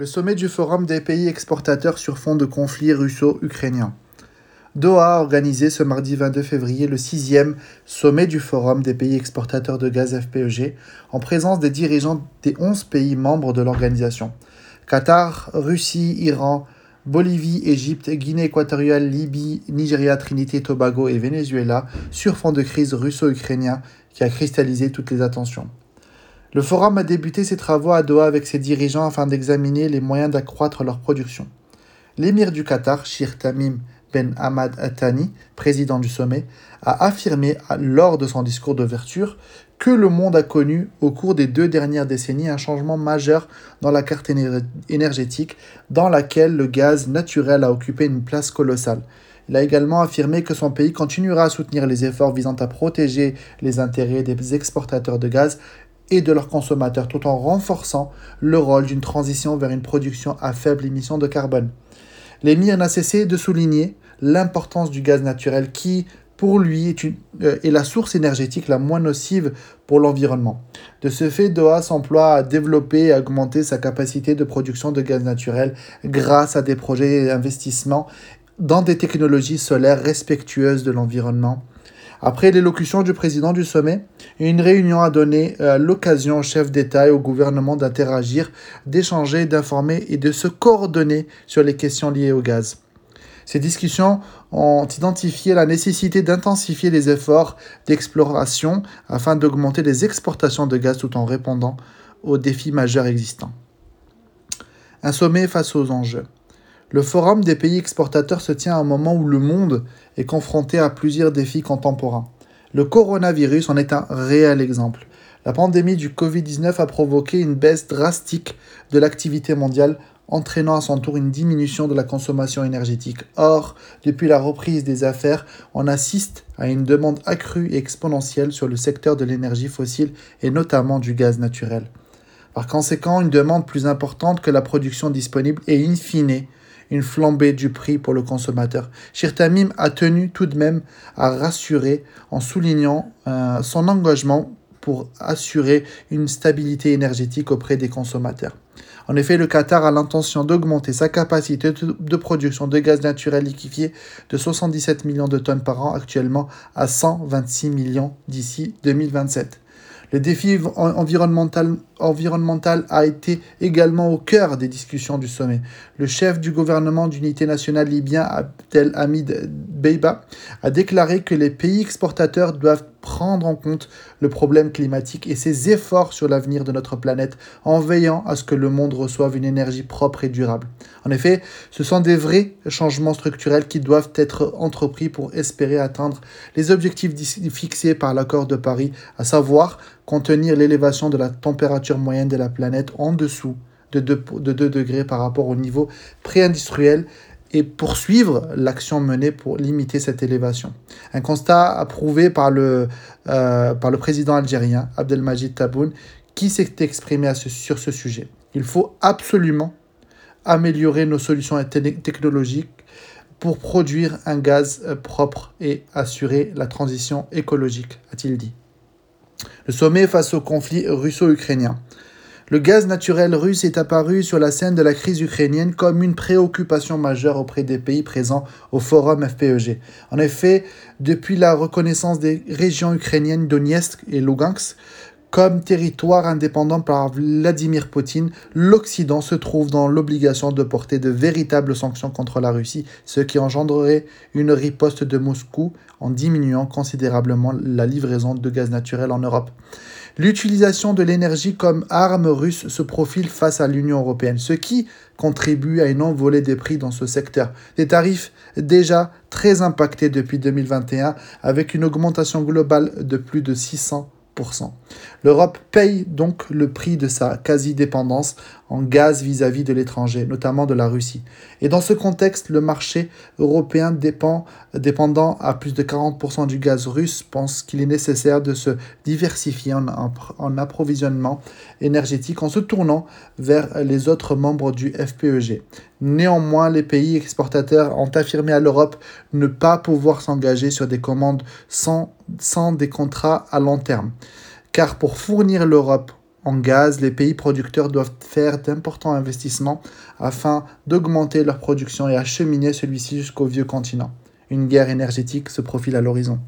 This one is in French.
Le sommet du Forum des pays exportateurs sur fond de conflit russo-ukrainien. Doha a organisé ce mardi 22 février le sixième sommet du Forum des pays exportateurs de gaz FPEG en présence des dirigeants des 11 pays membres de l'organisation. Qatar, Russie, Iran, Bolivie, Égypte, Guinée équatoriale, Libye, Nigeria, Trinité, Tobago et Venezuela sur fond de crise russo-ukrainien qui a cristallisé toutes les attentions. Le forum a débuté ses travaux à Doha avec ses dirigeants afin d'examiner les moyens d'accroître leur production. L'émir du Qatar, Shir Tamim Ben Ahmad Attani, président du sommet, a affirmé lors de son discours d'ouverture que le monde a connu au cours des deux dernières décennies un changement majeur dans la carte énergétique dans laquelle le gaz naturel a occupé une place colossale. Il a également affirmé que son pays continuera à soutenir les efforts visant à protéger les intérêts des exportateurs de gaz et de leurs consommateurs tout en renforçant le rôle d'une transition vers une production à faible émission de carbone. L'émir n'a cessé de souligner l'importance du gaz naturel qui, pour lui, est, euh, est, la source énergétique la moins nocive pour l'environnement. De ce fait, Doha s'emploie à développer et à augmenter sa capacité de production de gaz naturel grâce à des projets d'investissement dans des technologies solaires respectueuses de l'environnement après l'élocution du président du sommet, une réunion a donné euh, l'occasion aux chefs d'État et au gouvernement d'interagir, d'échanger, d'informer et de se coordonner sur les questions liées au gaz. Ces discussions ont identifié la nécessité d'intensifier les efforts d'exploration afin d'augmenter les exportations de gaz tout en répondant aux défis majeurs existants. Un sommet face aux enjeux. Le Forum des pays exportateurs se tient à un moment où le monde est confronté à plusieurs défis contemporains. Le coronavirus en est un réel exemple. La pandémie du Covid-19 a provoqué une baisse drastique de l'activité mondiale, entraînant à son tour une diminution de la consommation énergétique. Or, depuis la reprise des affaires, on assiste à une demande accrue et exponentielle sur le secteur de l'énergie fossile et notamment du gaz naturel. Par conséquent, une demande plus importante que la production disponible et in fine une flambée du prix pour le consommateur. Shirtamim a tenu tout de même à rassurer en soulignant euh, son engagement pour assurer une stabilité énergétique auprès des consommateurs. En effet, le Qatar a l'intention d'augmenter sa capacité de production de gaz naturel liquéfié de 77 millions de tonnes par an actuellement à 126 millions d'ici 2027. Le défi environnemental, environnemental a été également au cœur des discussions du sommet. Le chef du gouvernement d'unité nationale libyen, Abdelhamid Beiba, a déclaré que les pays exportateurs doivent prendre en compte le problème climatique et ses efforts sur l'avenir de notre planète en veillant à ce que le monde reçoive une énergie propre et durable. En effet, ce sont des vrais changements structurels qui doivent être entrepris pour espérer atteindre les objectifs fixés par l'accord de Paris, à savoir contenir l'élévation de la température moyenne de la planète en dessous de 2, de 2 degrés par rapport au niveau pré-industriel et poursuivre l'action menée pour limiter cette élévation. Un constat approuvé par le, euh, par le président algérien Abdelmajid Taboun qui s'est exprimé sur ce sujet. Il faut absolument améliorer nos solutions technologiques pour produire un gaz euh, propre et assurer la transition écologique, a-t-il dit. Le sommet face au conflit russo-ukrainien. Le gaz naturel russe est apparu sur la scène de la crise ukrainienne comme une préoccupation majeure auprès des pays présents au forum FPEG. En effet, depuis la reconnaissance des régions ukrainiennes Donetsk et Lugansk comme territoire indépendant par Vladimir Poutine, l'Occident se trouve dans l'obligation de porter de véritables sanctions contre la Russie, ce qui engendrerait une riposte de Moscou en diminuant considérablement la livraison de gaz naturel en Europe. L'utilisation de l'énergie comme arme russe se profile face à l'Union européenne, ce qui contribue à une envolée des prix dans ce secteur. Des tarifs déjà très impactés depuis 2021, avec une augmentation globale de plus de 600 L'Europe paye donc le prix de sa quasi-dépendance en gaz vis-à-vis de l'étranger, notamment de la Russie. Et dans ce contexte, le marché européen dépend, dépendant à plus de 40% du gaz russe pense qu'il est nécessaire de se diversifier en, approvisionnement énergétique en se tournant vers les autres membres du FPEG. Néanmoins, les pays exportateurs ont affirmé à l'Europe ne pas pouvoir s'engager sur des commandes sans, sans des contrats à long terme. Car pour fournir l'Europe En gaz, les pays producteurs doivent faire d'importants investissements afin d'augmenter leur production et acheminer celui-ci jusqu'au vieux continent. Une guerre énergétique se profile à l'horizon.